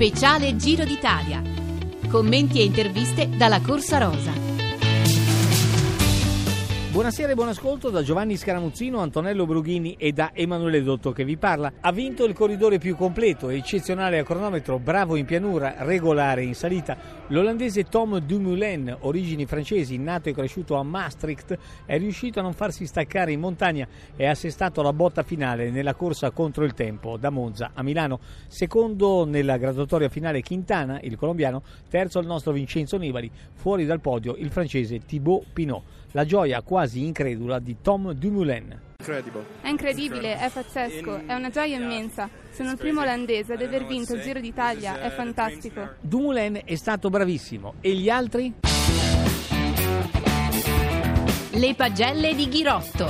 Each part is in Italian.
Speciale Giro d'Italia. Commenti e interviste dalla Corsa Rosa. Buonasera e buon ascolto da Giovanni Scaramuzzino, Antonello Brughini e da Emanuele Dotto che vi parla. Ha vinto il corridore più completo, eccezionale a cronometro, bravo in pianura, regolare in salita. L'olandese Tom Dumoulin, origini francesi, nato e cresciuto a Maastricht, è riuscito a non farsi staccare in montagna e ha assestato la botta finale nella corsa contro il tempo da Monza a Milano. Secondo nella graduatoria finale Quintana, il colombiano, terzo il nostro Vincenzo Nibali, fuori dal podio il francese Thibaut Pinot. La gioia quasi incredula di Tom Dumoulin. È incredibile, è pazzesco, è una gioia immensa. Sono il primo olandese ad aver vinto il Giro d'Italia, è fantastico. Dumoulin è stato bravissimo. E gli altri? Le pagelle di Ghirotto.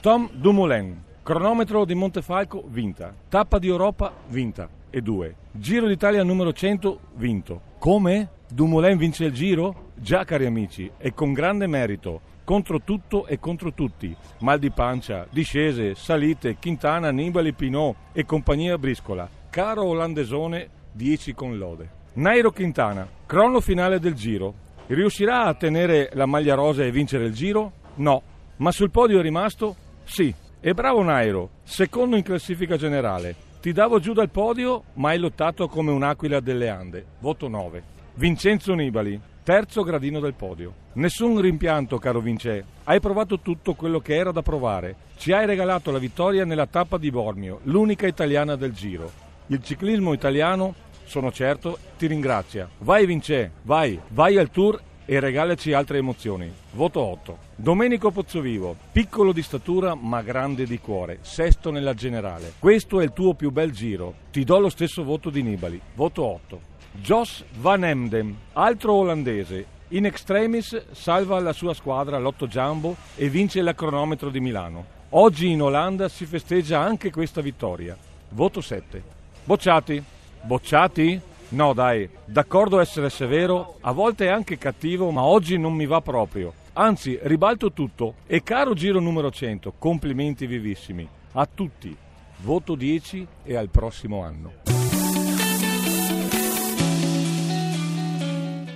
Tom Dumoulin, cronometro di Montefalco vinta, tappa di Europa vinta e due. Giro d'Italia numero 100 vinto. Come? Dumoulin vince il giro? Già cari amici, e con grande merito, contro tutto e contro tutti. Mal di pancia, discese, salite, Quintana, Nibali, Pinot e compagnia briscola. Caro olandesone, 10 con lode. Nairo Quintana, crono finale del giro. Riuscirà a tenere la maglia rosa e vincere il giro? No. Ma sul podio è rimasto? Sì. E bravo Nairo, secondo in classifica generale. Ti davo giù dal podio, ma hai lottato come un'aquila delle Ande. Voto 9. Vincenzo Nibali, terzo gradino del podio. Nessun rimpianto, caro Vince. Hai provato tutto quello che era da provare. Ci hai regalato la vittoria nella tappa di Bormio, l'unica italiana del Giro. Il ciclismo italiano, sono certo, ti ringrazia. Vai Vince, vai, vai al Tour e regalaci altre emozioni. Voto 8. Domenico Pozzovivo, piccolo di statura ma grande di cuore, sesto nella generale. Questo è il tuo più bel giro. Ti do lo stesso voto di Nibali. Voto 8. Jos Van Emden, altro olandese, in extremis salva la sua squadra all'otto Jumbo e vince il cronometro di Milano. Oggi in Olanda si festeggia anche questa vittoria. Voto 7. Bocciati? Bocciati? No dai, d'accordo essere severo, a volte anche cattivo, ma oggi non mi va proprio. Anzi, ribalto tutto. E caro giro numero 100, complimenti vivissimi. A tutti. Voto 10 e al prossimo anno.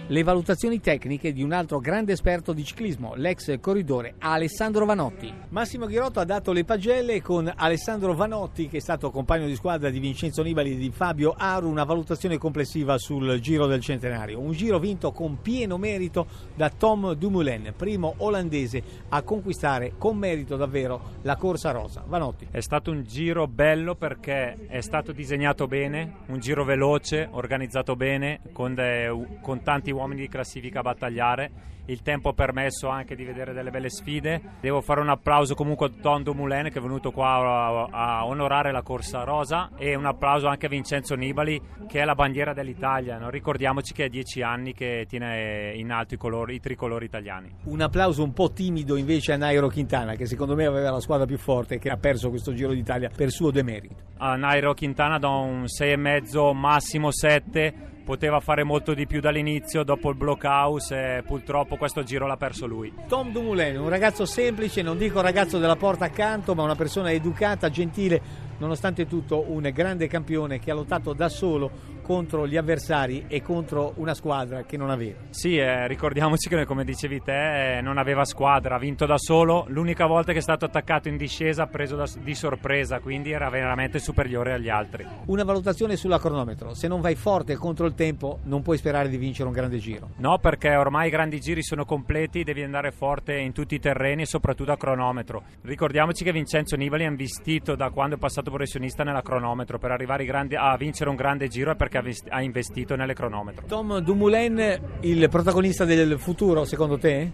Le valutazioni tecniche di un altro grande esperto di ciclismo, l'ex corridore Alessandro Vanotti. Massimo Ghirotto ha dato le pagelle con Alessandro Vanotti, che è stato compagno di squadra di Vincenzo Nibali e di Fabio Aru, una valutazione complessiva sul Giro del Centenario. Un giro vinto con pieno merito da Tom Dumoulin, primo olandese a conquistare con merito davvero la corsa rosa. Vanotti. È stato un giro bello perché è stato disegnato bene, un giro veloce, organizzato bene, con, de, con tanti uomini di classifica a battagliare. Il tempo ha permesso anche di vedere delle belle sfide. Devo fare un applauso comunque a Don Dumoulin che è venuto qua a, onorare la corsa rosa e un applauso anche a Vincenzo Nibali che è la bandiera dell'Italia. No? Ricordiamoci che è dieci anni che tiene in alto i, colori, i tricolori italiani. Un applauso un po' timido invece a Nairo Quintana che secondo me aveva la squadra più forte e che ha perso questo Giro d'Italia per suo demerito. A Nairo Quintana do un 6,5 massimo 7 poteva fare molto di più dall'inizio dopo il blockhouse e purtroppo questo giro l'ha perso lui. Tom Dumoulin, un ragazzo semplice, non dico ragazzo della porta accanto, ma una persona educata, gentile, nonostante tutto un grande campione che ha lottato da solo contro gli avversari e contro una squadra che non aveva. Sì, eh, ricordiamoci che come dicevi te eh, non aveva squadra, ha vinto da solo, l'unica volta che è stato attaccato in discesa ha preso da, di sorpresa, quindi era veramente superiore agli altri. Una valutazione sulla cronometro, se non vai forte contro il tempo non puoi sperare di vincere un grande giro. No, perché ormai i grandi giri sono completi, devi andare forte in tutti i terreni e soprattutto a cronometro. Ricordiamoci che Vincenzo Nibali ha investito da quando è passato professionista nella cronometro per arrivare grandi, a vincere un grande giro e perché ha investito nelle cronometro. Tom Dumoulin, il protagonista del futuro secondo te?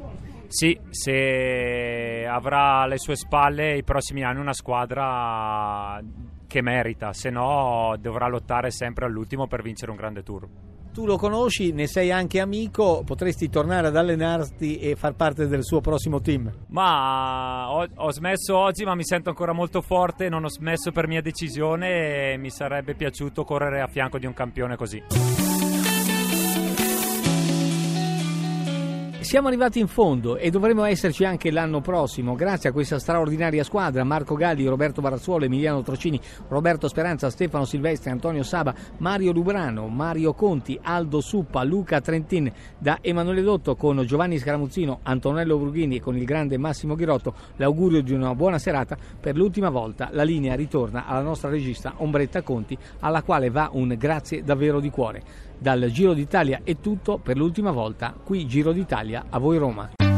Sì, se avrà alle sue spalle i prossimi anni una squadra che merita, se no dovrà lottare sempre all'ultimo per vincere un grande tour. Tu lo conosci, ne sei anche amico, potresti tornare ad allenarti e far parte del suo prossimo team? Ma ho, ho, smesso oggi, ma mi sento ancora molto forte, non ho smesso per mia decisione e mi sarebbe piaciuto correre a fianco di un campione così. Siamo arrivati in fondo e dovremo esserci anche l'anno prossimo, grazie a questa straordinaria squadra, Marco Galli, Roberto Barazzuolo, Emiliano Trocini, Roberto Speranza, Stefano Silvestri, Antonio Saba, Mario Lubrano, Mario Conti, Aldo Suppa, Luca Trentin, da Emanuele Dotto con Giovanni Scaramuzzino, Antonello Brughini e con il grande Massimo Ghirotto, l'augurio di una buona serata. Per l'ultima volta la linea ritorna alla nostra regista Ombretta Conti, alla quale va un grazie davvero di cuore. Dal Giro d'Italia è tutto per l'ultima volta, qui Giro d'Italia a voi Roma.